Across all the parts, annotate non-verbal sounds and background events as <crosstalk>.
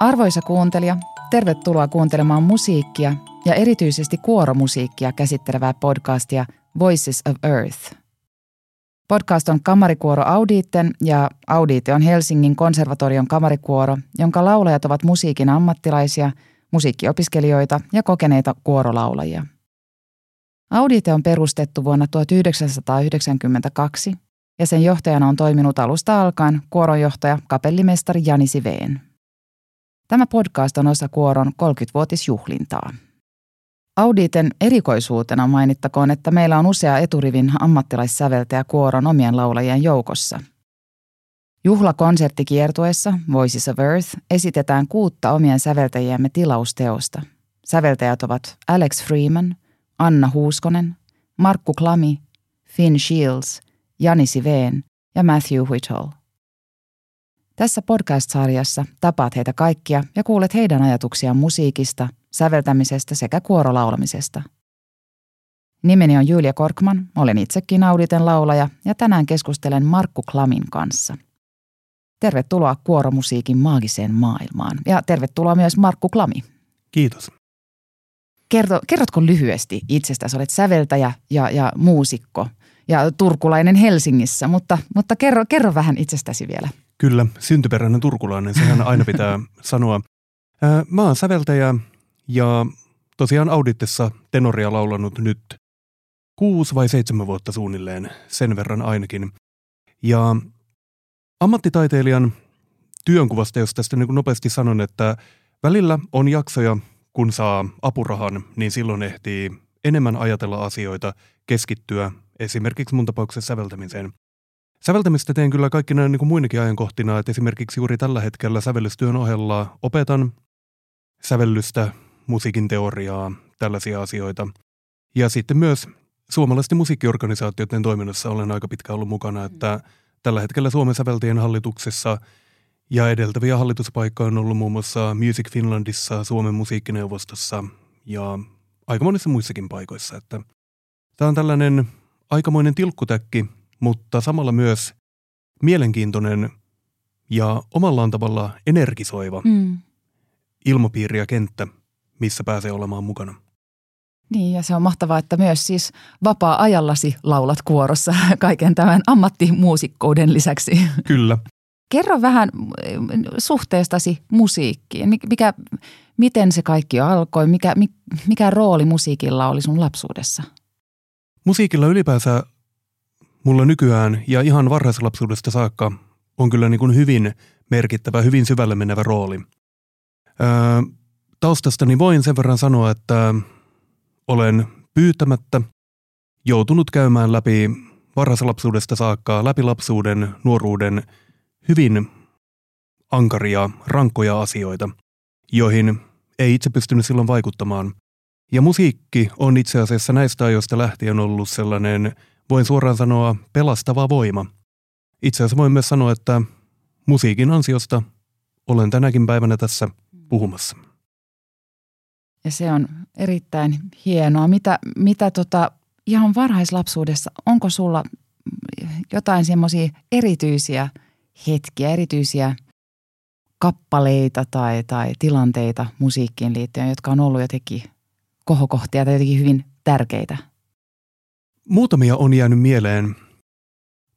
Arvoisa kuuntelija, tervetuloa kuuntelemaan musiikkia ja erityisesti kuoromusiikkia käsittelevää podcastia Voices of Earth. Podcast on kamarikuoro Audiitten ja Audiite on Helsingin konservatorion kamarikuoro, jonka laulajat ovat musiikin ammattilaisia, musiikkiopiskelijoita ja kokeneita kuorolaulajia. Audite on perustettu vuonna 1992 ja sen johtajana on toiminut alusta alkaen kuoronjohtaja kapellimestari Jani Siveen. Tämä podcast on osa Kuoron 30-vuotisjuhlintaa. Auditen erikoisuutena mainittakoon, että meillä on usea eturivin ammattilaissäveltäjä Kuoron omien laulajien joukossa. Juhlakonserttikiertueessa Voices of Earth esitetään kuutta omien säveltäjiemme tilausteosta. Säveltäjät ovat Alex Freeman, Anna Huuskonen, Markku Klami, Finn Shields, Jani Siveen ja Matthew Whittle. Tässä podcast-sarjassa tapaat heitä kaikkia ja kuulet heidän ajatuksiaan musiikista, säveltämisestä sekä kuorolaulamisesta. Nimeni on Julia Korkman, olen itsekin Auditen laulaja ja tänään keskustelen Markku Klamin kanssa. Tervetuloa kuoromusiikin maagiseen maailmaan ja tervetuloa myös Markku Klami. Kiitos. Kerto, kerrotko lyhyesti itsestäsi? Olet säveltäjä ja, ja muusikko ja turkulainen Helsingissä, mutta, mutta kerro, kerro vähän itsestäsi vielä. Kyllä, syntyperäinen turkulainen, sehän aina <laughs> pitää sanoa. Mä oon säveltäjä ja tosiaan Auditessa tenoria laulanut nyt kuusi vai seitsemän vuotta suunnilleen, sen verran ainakin. Ja ammattitaiteilijan työnkuvasta, jos tästä niin nopeasti sanon, että välillä on jaksoja, kun saa apurahan, niin silloin ehtii enemmän ajatella asioita, keskittyä esimerkiksi mun tapauksessa säveltämiseen. Säveltämistä teen kyllä kaikki näin niin kuin muinakin ajankohtina, että esimerkiksi juuri tällä hetkellä sävellystyön ohella opetan sävellystä, musiikin teoriaa, tällaisia asioita. Ja sitten myös suomalaisten musiikkiorganisaatioiden toiminnassa olen aika pitkä ollut mukana, että tällä hetkellä Suomen säveltien hallituksessa ja edeltäviä hallituspaikkoja on ollut muun muassa Music Finlandissa, Suomen musiikkineuvostossa ja aika monissa muissakin paikoissa. Että tämä on tällainen aikamoinen tilkkutäkki, mutta samalla myös mielenkiintoinen ja omallaan tavalla energisoiva mm. ilmapiiri ja kenttä, missä pääsee olemaan mukana. Niin, ja se on mahtavaa, että myös siis vapaa-ajallasi laulat kuorossa <laughs> kaiken tämän ammattimuusikkouden lisäksi. Kyllä. Kerro vähän suhteestasi musiikkiin. Mikä, miten se kaikki alkoi? Mikä, mikä rooli musiikilla oli sun lapsuudessa? Musiikilla ylipäänsä mulla nykyään ja ihan varhaislapsuudesta saakka on kyllä niin kuin hyvin merkittävä, hyvin syvälle menevä rooli. Öö, taustastani voin sen verran sanoa, että olen pyytämättä joutunut käymään läpi varhaislapsuudesta saakka, läpi lapsuuden, nuoruuden hyvin ankaria, rankkoja asioita, joihin ei itse pystynyt silloin vaikuttamaan. Ja musiikki on itse asiassa näistä ajoista lähtien ollut sellainen, voin suoraan sanoa, pelastava voima. Itse asiassa voin myös sanoa, että musiikin ansiosta olen tänäkin päivänä tässä puhumassa. Ja se on erittäin hienoa. Mitä, mitä tota, ihan varhaislapsuudessa, onko sulla jotain semmoisia erityisiä hetkiä, erityisiä kappaleita tai, tai tilanteita musiikkiin liittyen, jotka on ollut jotenkin kohokohtia tai jotenkin hyvin tärkeitä? Muutamia on jäänyt mieleen.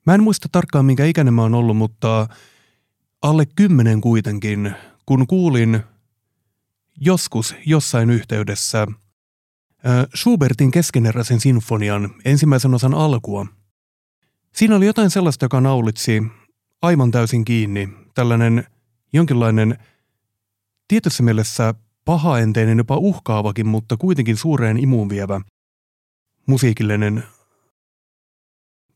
Mä en muista tarkkaan, minkä ikäinen mä oon ollut, mutta alle kymmenen kuitenkin, kun kuulin joskus jossain yhteydessä Schubertin keskeneräisen sinfonian ensimmäisen osan alkua. Siinä oli jotain sellaista, joka naulitsi aivan täysin kiinni. Tällainen jonkinlainen tietyssä mielessä pahaenteinen, jopa uhkaavakin, mutta kuitenkin suureen imuun vievä musiikillinen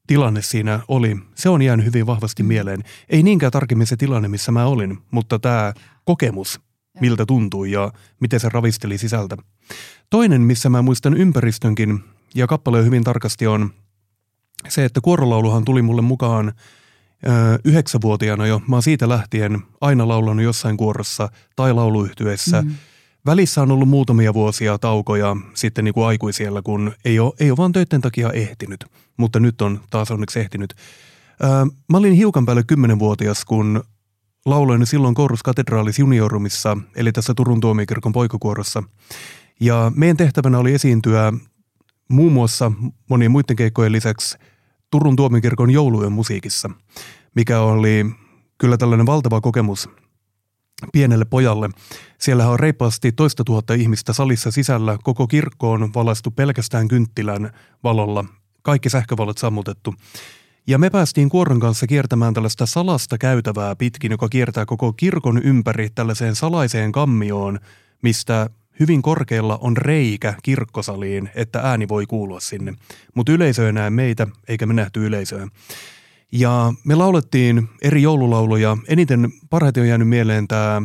tilanne siinä oli. Se on jäänyt hyvin vahvasti mieleen. Ei niinkään tarkemmin se tilanne, missä mä olin, mutta tämä kokemus, miltä tuntui ja miten se ravisteli sisältä. Toinen, missä mä muistan ympäristönkin ja kappale hyvin tarkasti on se, että kuorolauluhan tuli mulle mukaan yhdeksänvuotiaana jo. Mä oon siitä lähtien aina laulanut jossain kuorossa tai lauluyhtyessä. Mm. välissä on ollut muutamia vuosia taukoja sitten niin kuin aikuisiellä, kun ei ole, ei ole vaan töiden takia ehtinyt, mutta nyt on taas onneksi ehtinyt. Mä olin hiukan päälle kymmenenvuotias, kun lauloin silloin Korus Katedraalis Juniorumissa, eli tässä Turun tuomikirkon poikakuorossa. Ja meidän tehtävänä oli esiintyä muun muassa monien muiden keikkojen lisäksi Turun tuomikirkon joulujen musiikissa, mikä oli kyllä tällainen valtava kokemus pienelle pojalle. Siellä on reippaasti toista tuhatta ihmistä salissa sisällä. Koko kirkko on valaistu pelkästään kynttilän valolla. Kaikki sähkövalot sammutettu. Ja me päästiin kuoron kanssa kiertämään tällaista salasta käytävää pitkin, joka kiertää koko kirkon ympäri tällaiseen salaiseen kammioon, mistä hyvin korkealla on reikä kirkkosaliin, että ääni voi kuulua sinne. Mutta yleisö ei näe meitä, eikä me nähty yleisöä. Ja me laulettiin eri joululauluja. Eniten parhaiten on jäänyt mieleen tämä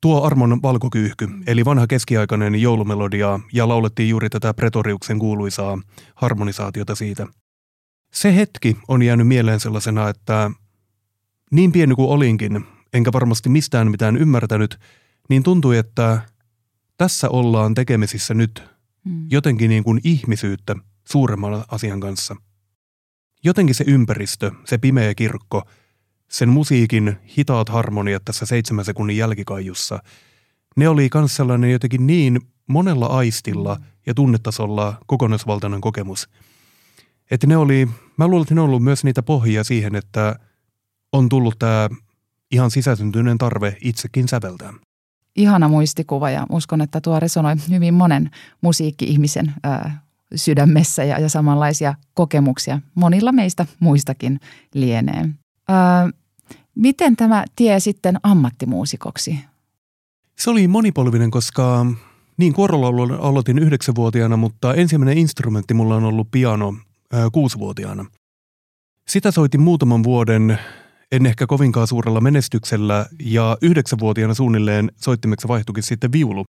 Tuo armon valkokyyhky, eli vanha keskiaikainen joulumelodia, ja laulettiin juuri tätä Pretoriuksen kuuluisaa harmonisaatiota siitä. Se hetki on jäänyt mieleen sellaisena, että niin pieni kuin olinkin, enkä varmasti mistään mitään ymmärtänyt, niin tuntui, että tässä ollaan tekemisissä nyt mm. jotenkin niin kuin ihmisyyttä suuremman asian kanssa. Jotenkin se ympäristö, se pimeä kirkko, sen musiikin hitaat harmoniat tässä seitsemän sekunnin jälkikaijussa, ne oli myös sellainen jotenkin niin monella aistilla mm. ja tunnetasolla kokonaisvaltainen kokemus. Että ne oli, mä luulen, että ne on ollut myös niitä pohjia siihen, että on tullut tämä ihan sisäsyntyinen tarve itsekin säveltää ihana muistikuva ja uskon, että tuo resonoi hyvin monen musiikki-ihmisen ää, sydämessä ja, ja samanlaisia kokemuksia monilla meistä muistakin lienee. Ää, miten tämä tie sitten ammattimuusikoksi? Se oli monipolvinen, koska niin kuorolaulu aloitin yhdeksänvuotiaana, mutta ensimmäinen instrumentti mulla on ollut piano kuusivuotiaana. Sitä soitin muutaman vuoden en ehkä kovinkaan suurella menestyksellä ja yhdeksänvuotiaana suunnilleen soittimeksi vaihtuikin sitten viulu.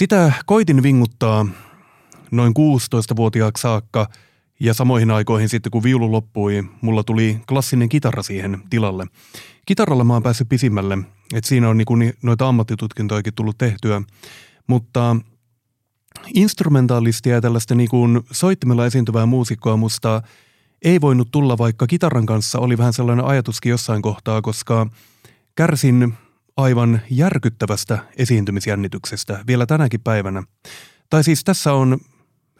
Sitä koitin vinguttaa noin 16-vuotiaaksi saakka ja samoihin aikoihin sitten kun viulu loppui, mulla tuli klassinen kitara siihen tilalle. Kitaralla mä oon päässyt pisimmälle, että siinä on niinku noita ammattitutkintoikin tullut tehtyä, mutta instrumentaalistia ja tällaista niinku soittimella esiintyvää muusikkoa musta – ei voinut tulla, vaikka kitaran kanssa oli vähän sellainen ajatuskin jossain kohtaa, koska kärsin aivan järkyttävästä esiintymisjännityksestä vielä tänäkin päivänä. Tai siis tässä on,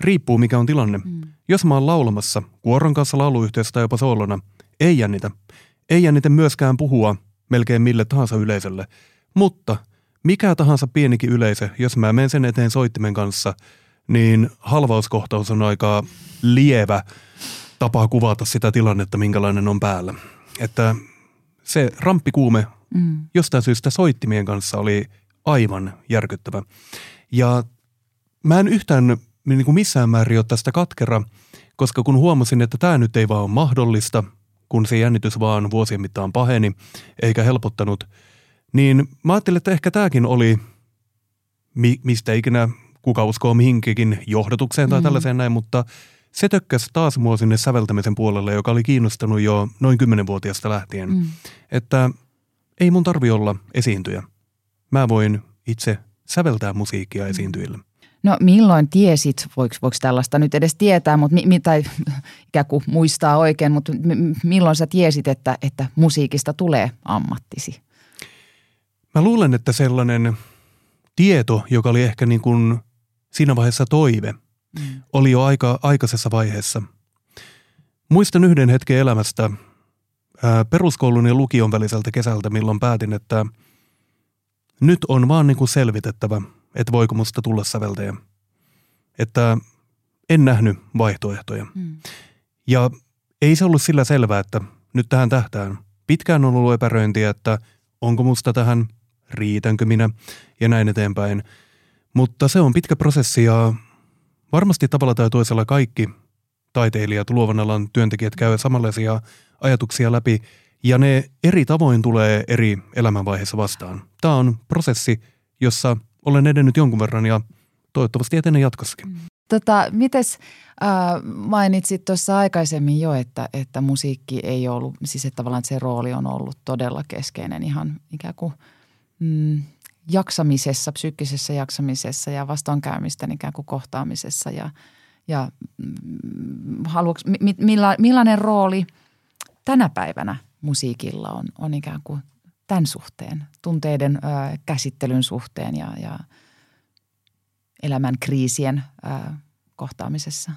riippuu mikä on tilanne. Mm. Jos mä oon laulamassa kuoron kanssa lauluyhteisössä tai jopa soolona, ei jännitä. Ei jännitä myöskään puhua melkein mille tahansa yleisölle. Mutta mikä tahansa pienikin yleisö, jos mä menen sen eteen soittimen kanssa, niin halvauskohtaus on aika lievä tapa kuvata sitä tilannetta, minkälainen on päällä. Että se ramppikuume mm. jostain syystä soittimien kanssa oli aivan järkyttävä. Ja mä en yhtään niin kuin missään määrin ole tästä katkera, koska kun huomasin, että tämä nyt ei vaan ole mahdollista, kun se jännitys vaan vuosien mittaan paheni, eikä helpottanut, niin mä ajattelin, että ehkä tämäkin oli, mistä ikinä kuka uskoo mihinkin johdotukseen tai mm. tällaiseen näin, mutta – se tökkäsi taas mua sinne säveltämisen puolelle, joka oli kiinnostanut jo noin kymmenenvuotiaasta lähtien. Mm. Että ei mun tarvi olla esiintyjä. Mä voin itse säveltää musiikkia mm. esiintyjille. No milloin tiesit, voiko, voiko tällaista nyt edes tietää, mutta mi, tai <laughs> ikään kuin muistaa oikein, mutta milloin sä tiesit, että, että musiikista tulee ammattisi? Mä luulen, että sellainen tieto, joka oli ehkä niin kuin siinä vaiheessa toive – mm. oli jo aika aikaisessa vaiheessa. Muistan yhden hetken elämästä ää, peruskoulun ja lukion väliseltä kesältä, milloin päätin, että nyt on vaan niin kuin selvitettävä, että voiko musta tulla säveltäjä. Että en nähnyt vaihtoehtoja. Mm. Ja ei se ollut sillä selvää, että nyt tähän tähtään. Pitkään on ollut epäröintiä, että onko musta tähän, riitänkö minä ja näin eteenpäin. Mutta se on pitkä prosessi ja Varmasti tavalla tai toisella kaikki taiteilijat, luovan alan työntekijät käyvät samanlaisia ajatuksia läpi ja ne eri tavoin tulee eri elämänvaiheessa vastaan. Tämä on prosessi, jossa olen edennyt jonkun verran ja toivottavasti etenen jatkossakin. Mm. Tota, mites äh, mainitsit tuossa aikaisemmin jo, että, että musiikki ei ollut, siis että tavallaan se rooli on ollut todella keskeinen ihan ikään kuin mm, jaksamisessa, psyykkisessä jaksamisessa ja vastoinkäymisten ikään kuin kohtaamisessa ja, ja mm, haluaks, mi, milla, millainen rooli tänä päivänä musiikilla on, on ikään kuin tämän suhteen, tunteiden ö, käsittelyn suhteen ja, ja elämän kriisien ö, kohtaamisessa?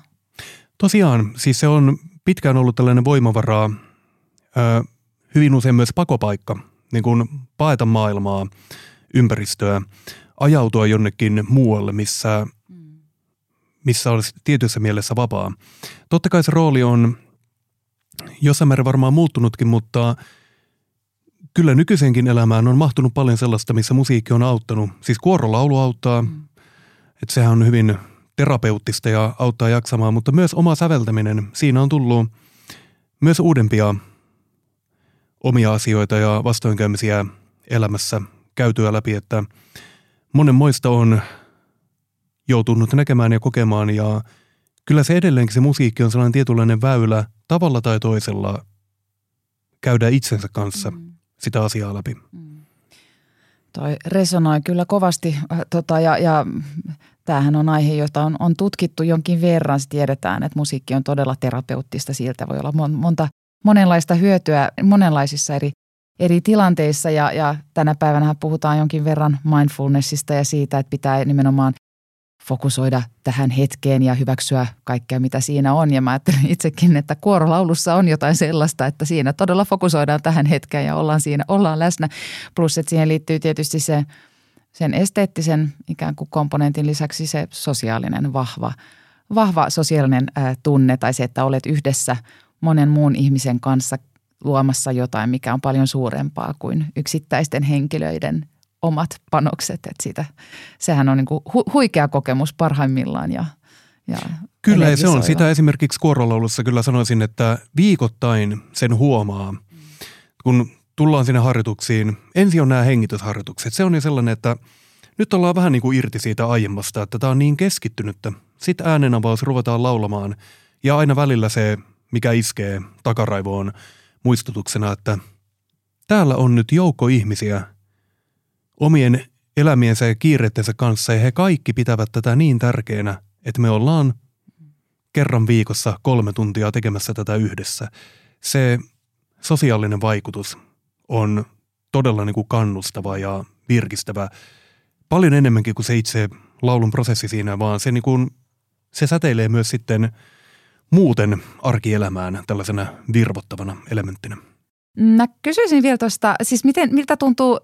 Tosiaan, siis se on pitkään ollut tällainen voimavara, ö, hyvin usein myös pakopaikka, niin kuin paeta maailmaa, ympäristöä, ajautua jonnekin muualle, missä, missä olisi tietyssä mielessä vapaa. Totta kai se rooli on jossain määrin varmaan muuttunutkin, mutta kyllä nykyisenkin elämään on mahtunut paljon sellaista, missä musiikki on auttanut. Siis kuorolaulu auttaa, mm. että sehän on hyvin terapeuttista ja auttaa jaksamaan, mutta myös oma säveltäminen. Siinä on tullut myös uudempia omia asioita ja vastoinkäymisiä elämässä käytyä läpi, että monen moista on joutunut näkemään ja kokemaan ja kyllä se edelleenkin se musiikki on sellainen tietynlainen väylä tavalla tai toisella käydä itsensä kanssa mm. sitä asiaa läpi. Mm. Toi resonoi kyllä kovasti äh, tota, ja, ja tämähän on aihe, jota on, on tutkittu jonkin verran. Se tiedetään, että musiikki on todella terapeuttista. Siltä voi olla monta, monenlaista hyötyä monenlaisissa eri, eri tilanteissa ja, ja tänä päivänä puhutaan jonkin verran mindfulnessista ja siitä, että pitää nimenomaan fokusoida tähän hetkeen ja hyväksyä kaikkea, mitä siinä on. Ja mä ajattelin itsekin, että kuorolaulussa on jotain sellaista, että siinä todella fokusoidaan tähän hetkeen ja ollaan siinä, ollaan läsnä. Plus, että siihen liittyy tietysti se, sen esteettisen ikään kuin komponentin lisäksi se sosiaalinen vahva, vahva sosiaalinen ää, tunne tai se, että olet yhdessä monen muun ihmisen kanssa luomassa jotain, mikä on paljon suurempaa kuin yksittäisten henkilöiden omat panokset. Että siitä, sehän on niin kuin hu- huikea kokemus parhaimmillaan ja, ja Kyllä ja se on sitä esimerkiksi kuorolaulussa kyllä sanoisin, että viikoittain sen huomaa, kun tullaan sinne harjoituksiin. Ensin on nämä hengitysharjoitukset. Se on niin sellainen, että nyt ollaan vähän niin kuin irti siitä aiemmasta, että tämä on niin keskittynyttä. Sitten äänenavaus ruvetaan laulamaan ja aina välillä se, mikä iskee takaraivoon muistutuksena, että täällä on nyt joukko ihmisiä – omien elämiensä ja kiireittensä kanssa ja he kaikki pitävät tätä niin tärkeänä, että me ollaan kerran viikossa kolme tuntia tekemässä tätä yhdessä. Se sosiaalinen vaikutus on todella niin kuin kannustava ja virkistävä paljon enemmänkin kuin se itse laulun prosessi siinä, vaan se, niin kuin, se säteilee myös sitten muuten arkielämään tällaisena virvottavana elementtinä. Mä kysyisin vielä tuosta, siis miten, miltä tuntuu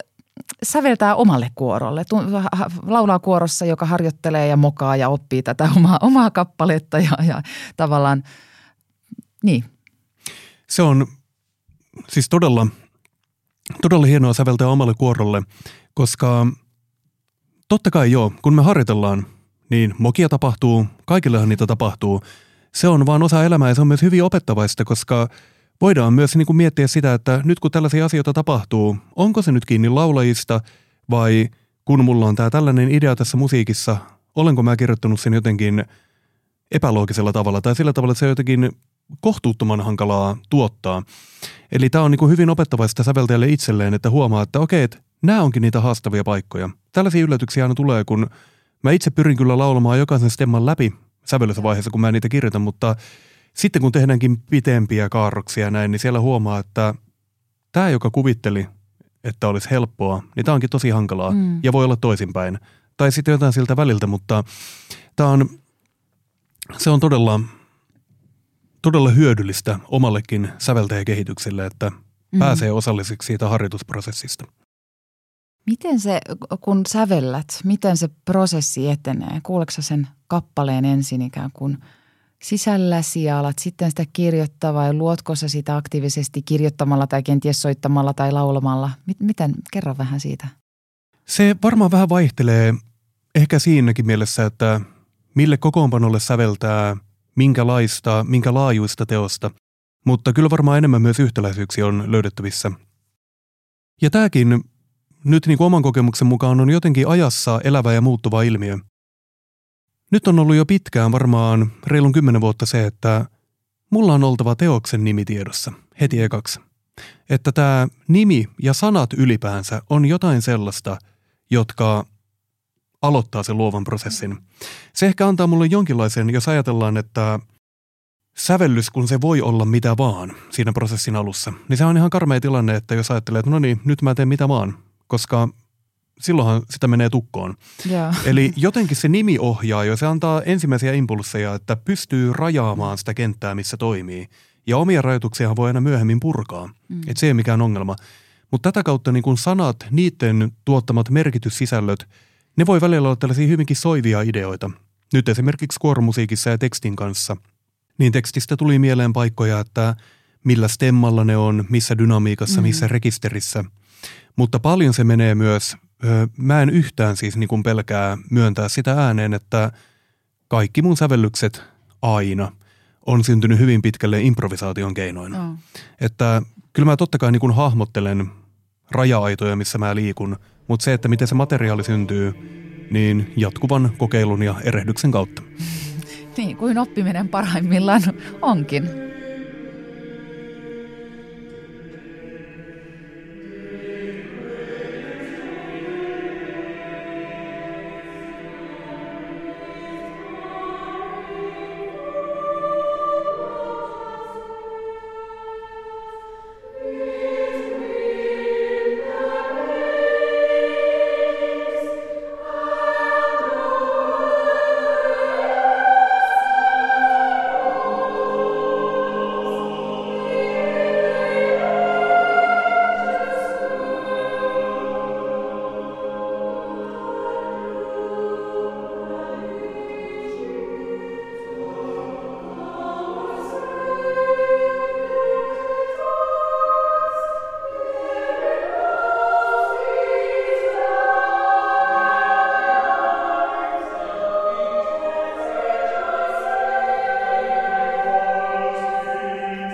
säveltää omalle kuorolle. Laulaa kuorossa, joka harjoittelee ja mokaa ja oppii tätä omaa, omaa kappaletta ja, ja tavallaan, niin. Se on siis todella, todella hienoa säveltää omalle kuorolle, koska totta kai joo, kun me harjoitellaan, niin mokia tapahtuu, kaikillehan niitä tapahtuu. Se on vaan osa elämää ja se on myös hyvin opettavaista, koska – voidaan myös niin kuin miettiä sitä, että nyt kun tällaisia asioita tapahtuu, onko se nyt kiinni laulajista vai kun mulla on tämä tällainen idea tässä musiikissa, olenko mä kirjoittanut sen jotenkin epäloogisella tavalla tai sillä tavalla, että se on jotenkin kohtuuttoman hankalaa tuottaa. Eli tämä on niin kuin hyvin opettavaista säveltäjälle itselleen, että huomaa, että okei, että nämä onkin niitä haastavia paikkoja. Tällaisia yllätyksiä aina tulee, kun mä itse pyrin kyllä laulamaan jokaisen stemman läpi sävellyssä vaiheessa, kun mä niitä kirjoitan, mutta sitten kun tehdäänkin pitempiä kaarroksia näin, niin siellä huomaa, että tämä, joka kuvitteli, että olisi helppoa, niin tämä onkin tosi hankalaa mm. ja voi olla toisinpäin. Tai sitten jotain siltä väliltä, mutta tämä on, se on todella, todella hyödyllistä omallekin säveltäjäkehitykselle, että mm. pääsee osalliseksi siitä harjoitusprosessista. Miten se, kun sävellät, miten se prosessi etenee? Kuuleeko sen kappaleen ensin ikään kuin – sisälläsi ja alat sitten sitä kirjoittaa vai luotko sä sitä aktiivisesti kirjoittamalla tai kenties soittamalla tai laulamalla? Miten, kerro vähän siitä. Se varmaan vähän vaihtelee ehkä siinäkin mielessä, että mille kokoonpanolle säveltää, minkälaista, minkä laajuista teosta, mutta kyllä varmaan enemmän myös yhtäläisyyksiä on löydettävissä. Ja tämäkin nyt niin kuin oman kokemuksen mukaan on jotenkin ajassa elävä ja muuttuva ilmiö – nyt on ollut jo pitkään varmaan reilun kymmenen vuotta se, että mulla on oltava teoksen nimi tiedossa heti ekaksi. Että tämä nimi ja sanat ylipäänsä on jotain sellaista, jotka aloittaa sen luovan prosessin. Se ehkä antaa mulle jonkinlaisen, jos ajatellaan, että sävellys, kun se voi olla mitä vaan siinä prosessin alussa, niin se on ihan karmea tilanne, että jos ajattelee, että no niin, nyt mä teen mitä vaan, koska silloinhan sitä menee tukkoon. Yeah. Eli jotenkin se nimi ohjaa jo, se antaa ensimmäisiä impulseja, että pystyy rajaamaan sitä kenttää, missä toimii. Ja omia rajoituksiahan voi aina myöhemmin purkaa, mm. että se ei ole mikään ongelma. Mutta tätä kautta niin kun sanat, niiden tuottamat merkityssisällöt, ne voi välillä olla tällaisia hyvinkin soivia ideoita. Nyt esimerkiksi kuoromusiikissa ja tekstin kanssa. Niin tekstistä tuli mieleen paikkoja, että millä stemmalla ne on, missä dynamiikassa, mm. missä rekisterissä. Mutta paljon se menee myös mä en yhtään siis niin kuin pelkää myöntää sitä ääneen, että kaikki mun sävellykset aina on syntynyt hyvin pitkälle improvisaation keinoina. Mm. Että kyllä mä totta kai niin kuin hahmottelen raja-aitoja, missä mä liikun, mutta se, että miten se materiaali syntyy, niin jatkuvan kokeilun ja erehdyksen kautta. <laughs> Niin kuin oppiminen parhaimmillaan onkin.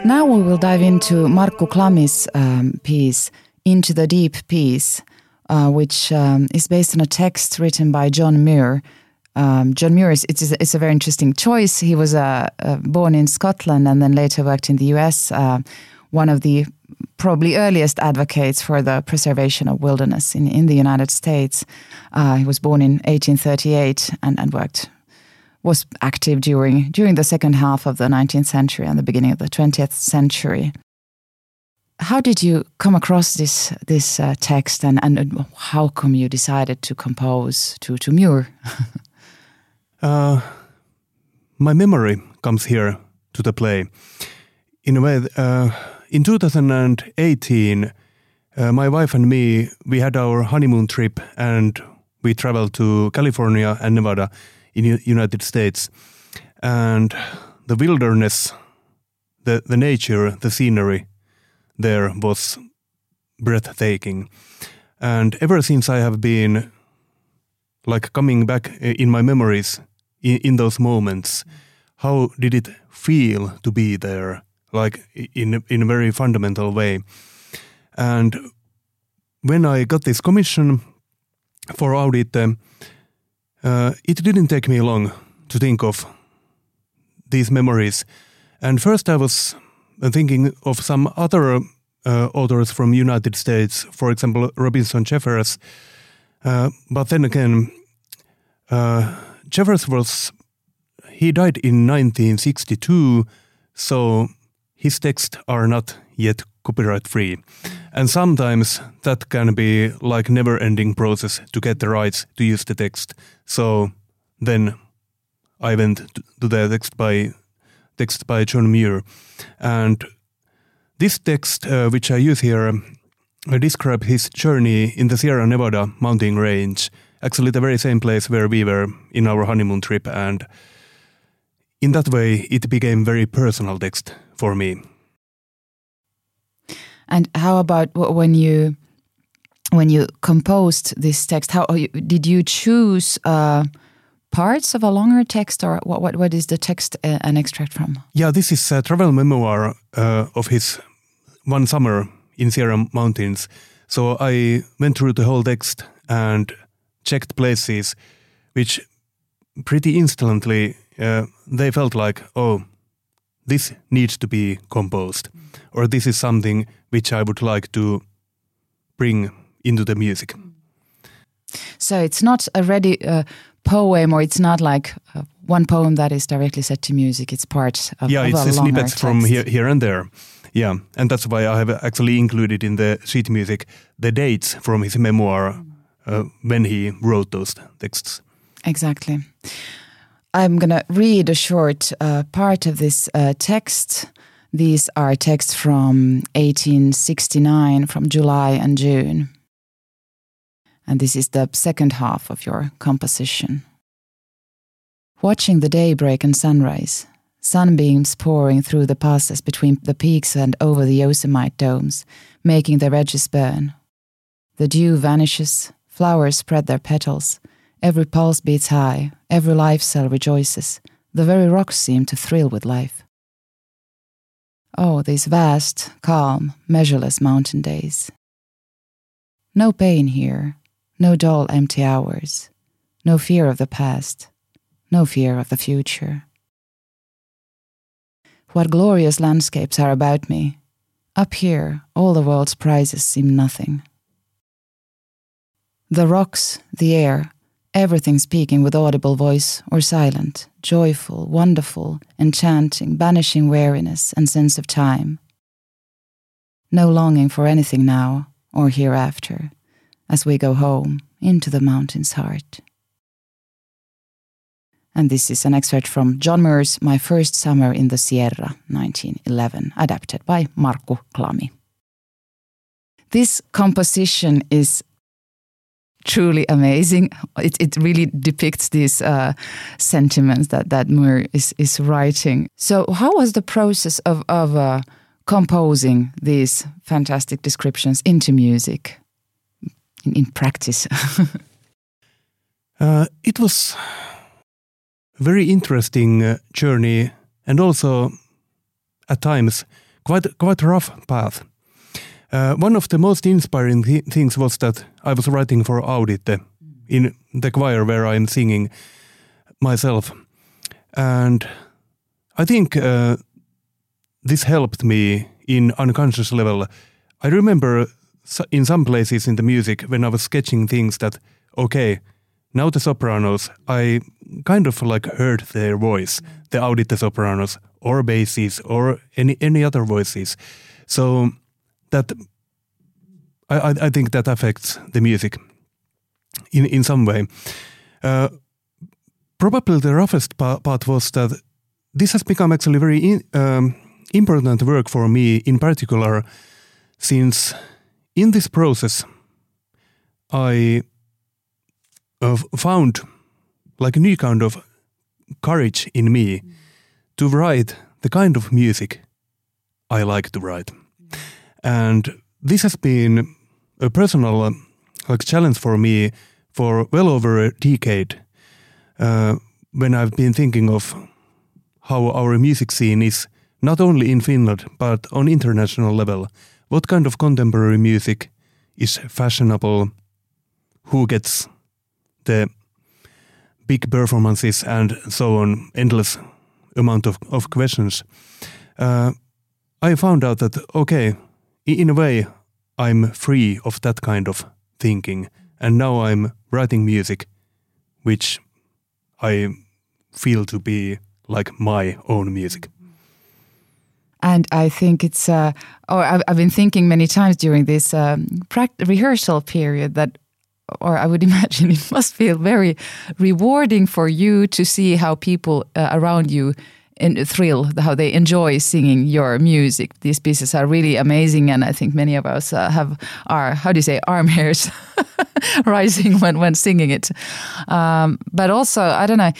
Now we will dive into Markku Klami's um, piece, Into the Deep peace, uh, which um, is based on a text written by John Muir. Um, John Muir is it's, it's, a very interesting choice. He was uh, uh, born in Scotland and then later worked in the US. Uh, one of the probably earliest advocates for the preservation of wilderness in, in the United States. Uh, he was born in 1838 and, and worked was active during during the second half of the 19th century and the beginning of the 20th century. How did you come across this this uh, text, and, and how come you decided to compose to to Muir? <laughs> uh, my memory comes here to the play. In a way, uh, in 2018, uh, my wife and me we had our honeymoon trip, and we traveled to California and Nevada in United States, and the wilderness, the the nature, the scenery there was breathtaking, and ever since I have been like coming back in my memories in, in those moments, how did it feel to be there, like in in a very fundamental way, and when I got this commission for Audite, um, uh, it didn't take me long to think of these memories. And first I was thinking of some other uh, authors from United States, for example, Robinson Jeffers. Uh, but then again, uh, Jeffers was, he died in 1962, so his texts are not yet copyright free. And sometimes that can be like never ending process to get the rights to use the text. So then I went to the text by text by John Muir. And this text, uh, which I use here, uh, describe his journey in the Sierra Nevada mountain range, actually the very same place where we were in our honeymoon trip. And in that way, it became very personal text for me. And how about when you when you composed this text? How did you choose uh, parts of a longer text, or what? What, what is the text uh, an extract from? Yeah, this is a travel memoir uh, of his one summer in Sierra Mountains. So I went through the whole text and checked places, which pretty instantly uh, they felt like, oh, this needs to be composed, or this is something which I would like to bring into the music. So it's not a ready uh, poem, or it's not like uh, one poem that is directly set to music. It's part of, yeah, of it's a snippets from here, here and there. Yeah, and that's why I have actually included in the sheet music the dates from his memoir uh, when he wrote those texts. Exactly. I'm going to read a short uh, part of this uh, text. These are texts from 1869, from July and June. And this is the second half of your composition. Watching the daybreak and sunrise, sunbeams pouring through the passes between the peaks and over the Yosemite domes, making their edges burn. The dew vanishes, flowers spread their petals, every pulse beats high, every life cell rejoices, the very rocks seem to thrill with life. Oh, these vast, calm, measureless mountain days. No pain here, no dull, empty hours, no fear of the past, no fear of the future. What glorious landscapes are about me. Up here, all the world's prizes seem nothing. The rocks, the air, everything speaking with audible voice or silent, joyful, wonderful, enchanting, banishing weariness and sense of time. No longing for anything now or hereafter as we go home into the mountain's heart. And this is an excerpt from John Muir's My First Summer in the Sierra, 1911, adapted by Markku Klami. This composition is truly amazing. It, it really depicts these uh, sentiments that, that Muir is, is writing. So, how was the process of, of uh, composing these fantastic descriptions into music in, in practice? <laughs> Uh, it was a very interesting uh, journey and also at times quite quite rough path. Uh, one of the most inspiring th- things was that I was writing for Audite in the choir where I'm singing myself, and I think uh, this helped me in unconscious level. I remember in some places in the music when I was sketching things that okay, now the sopranos, I kind of like heard their voice, the Audite sopranos or basses or any any other voices. So that I, I, I think that affects the music in in some way. Uh, probably the roughest pa- part was that this has become actually very in, um, important work for me in particular, since in this process I uh, found like a new kind of courage in me to write the kind of music I like to write. And this has been a personal uh, like challenge for me for well over a decade uh, when I've been thinking of how our music scene is not only in Finland but on international level. What kind of contemporary music is fashionable? Who gets the big performances and so on, endless amount of, of questions. Uh, I found out that, okay, in a way, I'm free of that kind of thinking. And now I'm writing music, which I feel to be like my own music. And I think it's, uh, or I've, I've been thinking many times during this um, rehearsal period that, or I would <laughs> imagine it must feel very rewarding for you to see how people uh, around you in, thrill, how they enjoy singing your music. These pieces are really amazing, and I think many of us uh, have our, how do you say, <laughs> arm hairs <laughs> rising when, when singing it. Um, but also, I don't know,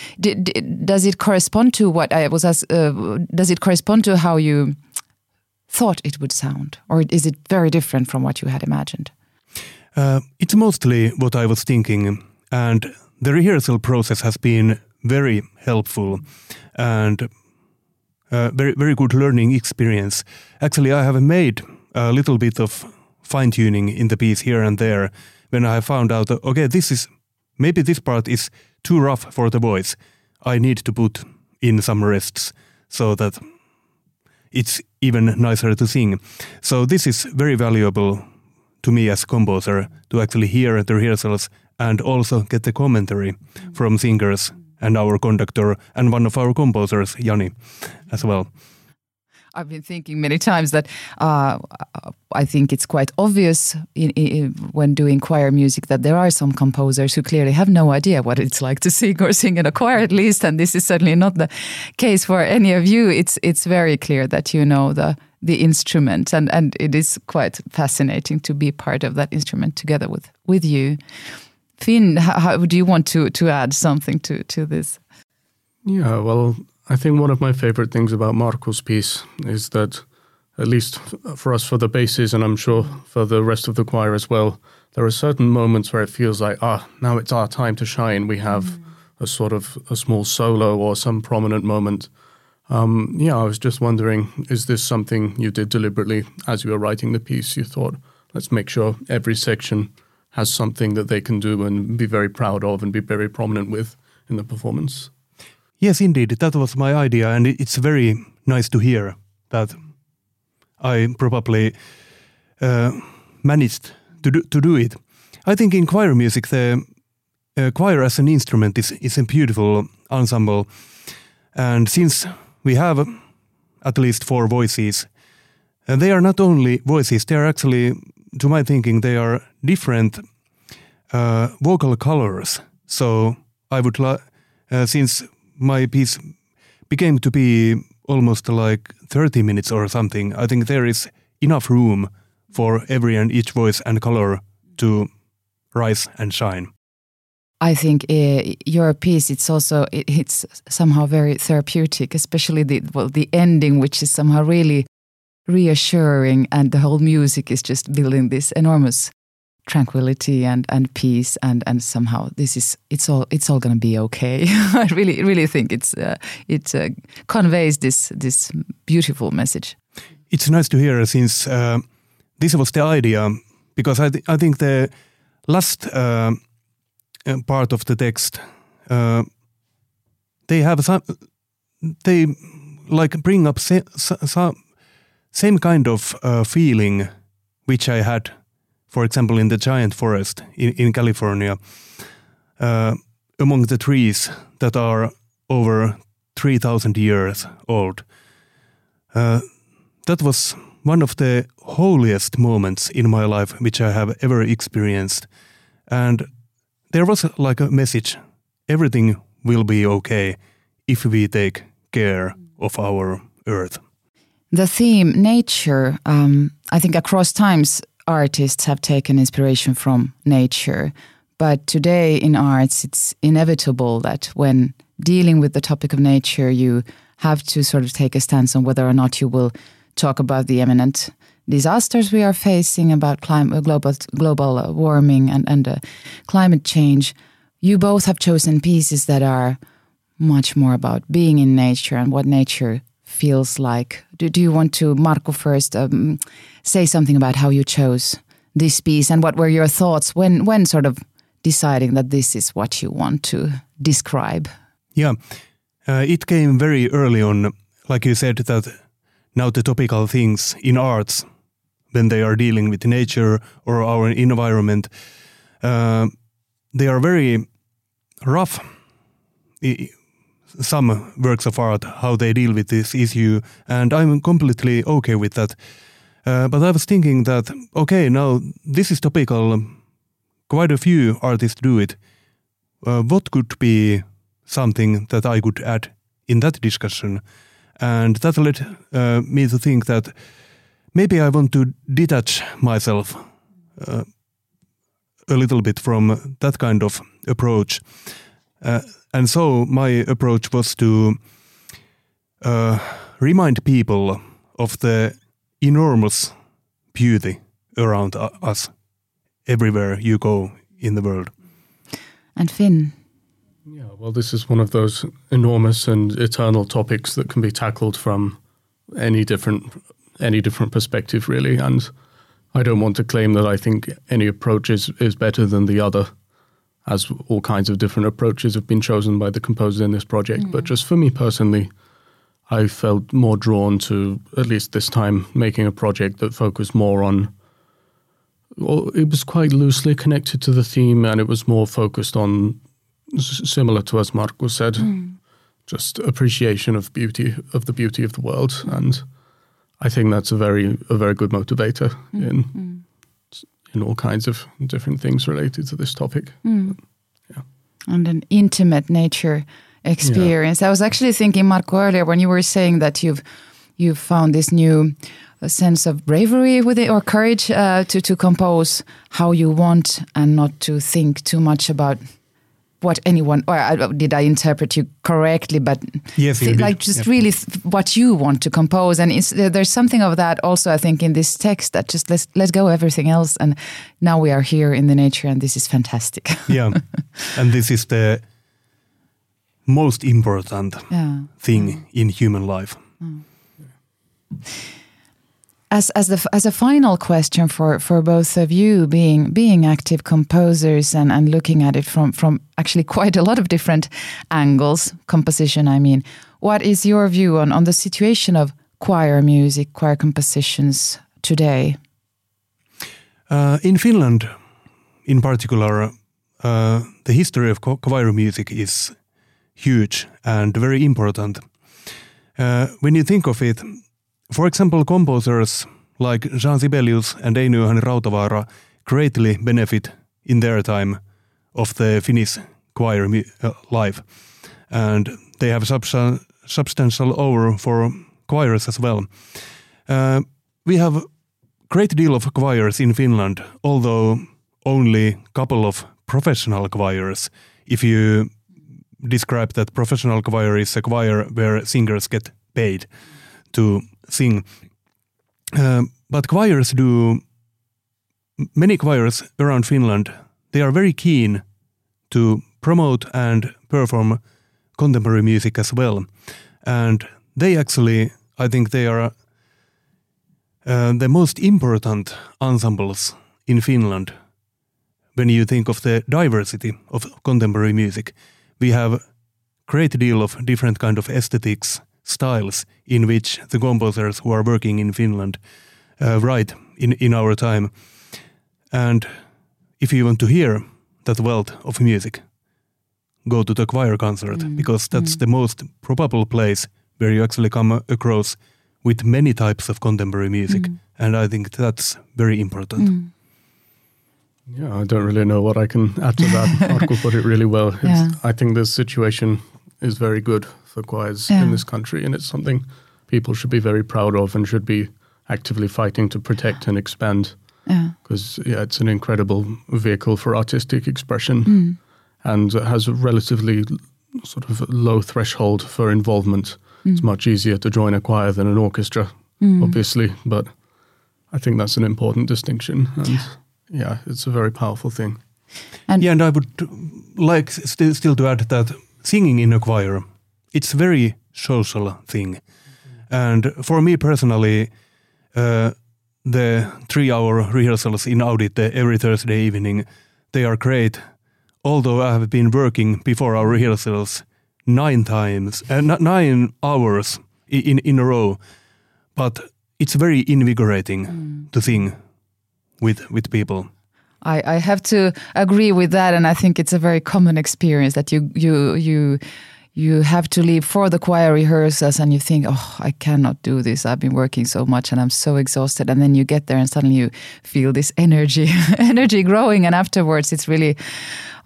does it correspond to what I was asked, uh, does it correspond to how you thought it would sound? Or is it very different from what you had imagined? Uh, it's mostly what I was thinking, and the rehearsal process has been very helpful and uh, very very good learning experience. Actually, I have made a little bit of fine tuning in the piece here and there when I found out that okay, this is maybe this part is too rough for the voice. I need to put in some rests so that it's even nicer to sing. So this is very valuable to me as composer to actually hear the rehearsals and also get the commentary from singers and our conductor and one of our composers, Jani, as well. I've been thinking many times that uh, I think it's quite obvious in, in, when doing choir music that there are some composers who clearly have no idea what it's like to sing or sing in a choir, at least. And this is certainly not the case for any of you. It's it's very clear that you know the the instrument, and and it is quite fascinating to be part of that instrument together with with you. Finn, how, how do you want to to add something to to this? Yeah, well, I think one of my favorite things about Markku's piece is that, at least for us for the basses, and I'm sure for the rest of the choir as well, there are certain moments where it feels like, ah, now it's our time to shine. We have mm. a sort of a small solo or some prominent moment. Um, yeah, I was just wondering, is this something you did deliberately as you were writing the piece? You thought, let's make sure every section has something that they can do and be very proud of and be very prominent with in the performance. Yes, indeed. That was my idea, and it's very nice to hear that I probably uh, managed to do, to do it. I think in choir music, the uh, choir as an instrument is, is a beautiful ensemble. And since we have at least four voices, uh, they are not only voices, they are actually, to my thinking, they are different uh, vocal colors. So I would like, uh, since my piece became to be almost like 30 minutes or something. I think there is enough room for every and each voice and color to rise and shine. I think uh, your piece it's also it, it's somehow very therapeutic, especially the well the ending, which is somehow really reassuring, and the whole music is just building this enormous tranquility and and peace and and somehow this is it's all it's all going to be okay. <laughs> I really really think it's uh, it uh, conveys this this beautiful message. It's nice to hear since uh, this was the idea because i th i think the last uh, uh, part of the text uh, they have some they like bring up sa same kind of feeling which i had for example, in the giant forest in, in California, uh, among the trees that are over 3,000 years old. Uh, that was one of the holiest moments in my life which I have ever experienced. And there was like a message everything will be okay if we take care of our earth. The theme, nature, um, I think across times artists have taken inspiration from nature. But today in arts, it's inevitable that when dealing with the topic of nature, you have to sort of take a stance on whether or not you will talk about the imminent disasters we are facing, about climate, global, global warming and, and uh, climate change. You both have chosen pieces that are much more about being in nature and what nature feels like. Do, do you want to, Markku, first um, say something about how you chose this piece and what were your thoughts when, when sort of deciding that this is what you want to describe? Yeah, uh, it came very early on, like you said, that now the topical things in arts, when they are dealing with nature or our environment, uh, they are very rough some works of art how they deal with this issue, and I'm completely okay with that. Uh, but I was thinking that okay, now this is topical. Quite a few artists do it. Uh, what could be something that I could add in that discussion? And that led uh, me to think that maybe I want to detach myself uh, a little bit from that kind of approach. And so my approach was to uh, remind people of the enormous beauty around us everywhere you go in the world. And Finn. Yeah, well, this is one of those enormous and eternal topics that can be tackled from any different any different perspective, really. And I don't want to claim that I think any approach is, is better than the other as all kinds of different approaches have been chosen by the composer in this project. Mm. But just for me personally, I felt more drawn to, at least this time, making a project that focused more on well, it was quite loosely connected to the theme, and it was more focused on similar to as Markku said, just appreciation of beauty of the beauty of the world, and I think that's a very a very good motivator in in all kinds of different things related to this topic. yeah. and an intimate nature experience. I was actually thinking, Markku, earlier when you were saying that you've you've found this new uh, sense of bravery with it or courage uh, to to compose how you want and not to think too much about what anyone or uh, did I interpret you correctly? But Yes, th- like just Yep. really th- what you want to compose, and it's, there- there's something of that also. I think in this text that just let's let go everything else, and now we are here in the nature, and this is fantastic. <laughs> yeah. And this is the most important yeah. thing in human life. As as the as a final question for for both of you, being being active composers and and looking at it from from actually <laughs> quite a lot of different angles, composition. I mean, what is your view on on the situation of choir music, choir compositions today? Uh, in Finland, in particular, uh, the history of choir music is huge and very important. Uh, when you think of it, for example, composers like Jean Sibelius and Eino Juhani Rautavaara greatly benefit in their time of the Finnish choir uh, life, and they have substan- substantial oeuvre for choirs as well. Uh, we have great deal of choirs in Finland, although only couple of professional choirs. If you describe that professional choir is a choir where singers get paid to sing. Uh, but choirs do, many choirs around Finland, they are very keen to promote and perform contemporary music as well. And they actually, I think they are uh, the most important ensembles in Finland when you think of the diversity of contemporary music. We have great deal of different kind of aesthetics, styles in which the composers who are working in Finland uh, write in, in our time. And if you want to hear that wealth of music, go to the choir concert mm. because that's mm. the most probable place where you actually come across with many types of contemporary music. Mm. And I think that's very important. Yeah, I don't really know what I can add to that. <laughs> Markku put it really well. Yeah. I think the situation is very good for choirs Yeah. in this country, and it's something people should be very proud of and should be actively fighting to protect and expand. Yeah. Because yeah, it's an incredible vehicle for artistic expression, hmm. and it has a relatively sort of low threshold for involvement. Hmm. It's much easier to join a choir than an orchestra, hmm. obviously, but I think that's an important distinction. And yeah, it's a very powerful thing. And Yeah, and I would like still still to add that singing in a choir, it's a very social thing. And for me personally, uh, the three-hour rehearsals in Audite every Thursday evening, they are great. Although I have been working before our rehearsals nine times, uh, nine hours in in a row, but it's very invigorating to sing with with people. I, I have to agree with that, and I think it's a very common experience that you you you you have to leave for the choir rehearsals, and you think, oh, I cannot do this. I've been working so much, and I'm so exhausted. And then you get there, and suddenly you feel this energy <laughs> energy growing, and afterwards, it's really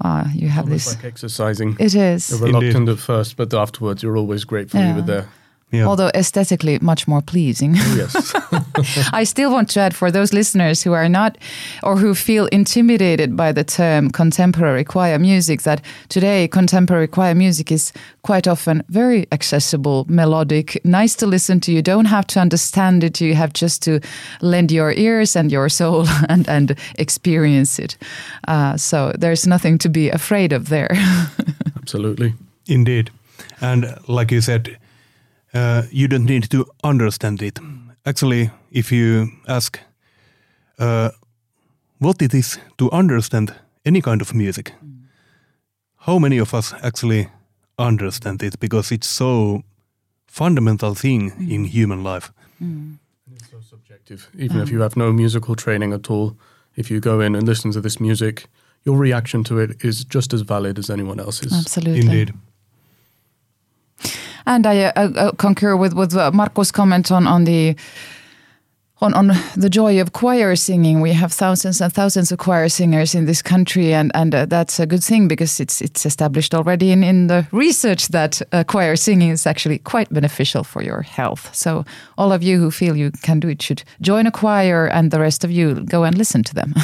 uh, you have Almost this. like exercising. It is. You're reluctant at first, but afterwards you're always grateful you were there. Yeah. Although aesthetically much more pleasing. Yes. <laughs> I still want to add for those listeners who are not or who feel intimidated by the term contemporary choir music that today contemporary choir music is quite often very accessible, melodic, nice to listen to. You don't have to understand it, you have just to lend your ears and your soul <laughs> and, and experience it. Uh, so there's nothing to be afraid of there. <laughs> Absolutely. Indeed. And like you said, uh, you don't need to understand it. Actually, if you ask uh, what it is to understand any kind of music, how many of us actually understand it because it's so fundamental thing in human life. It's so subjective. Even if you have no musical training at all, if you go in and listen to this music, your reaction to it is just as valid as anyone else's. Absolutely. Indeed. And I uh, uh, concur with with uh, Markku's comment on on the on on the joy of choir singing. We have thousands and thousands of choir singers in this country, and and uh, that's a good thing because it's it's established already in in the research that uh, choir singing is actually quite beneficial for your health. So all of you who feel you can do it should join a choir, and the rest of you go and listen to them. <laughs>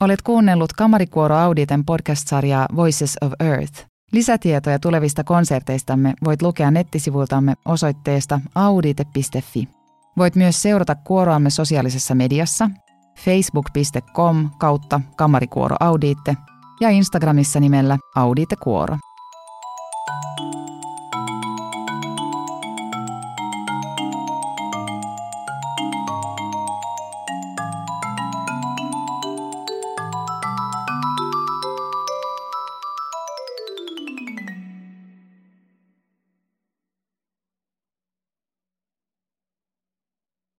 Olet kuunnellut Kamarikuoro Auditen podcast-sarjaa Voices of Earth. Lisätietoja tulevista konserteistamme voit lukea nettisivultamme osoitteesta audite.fi. Voit myös seurata kuoroamme sosiaalisessa mediassa facebook.com kautta kamarikuoro audiitte ja Instagramissa nimellä Audite Kuoro.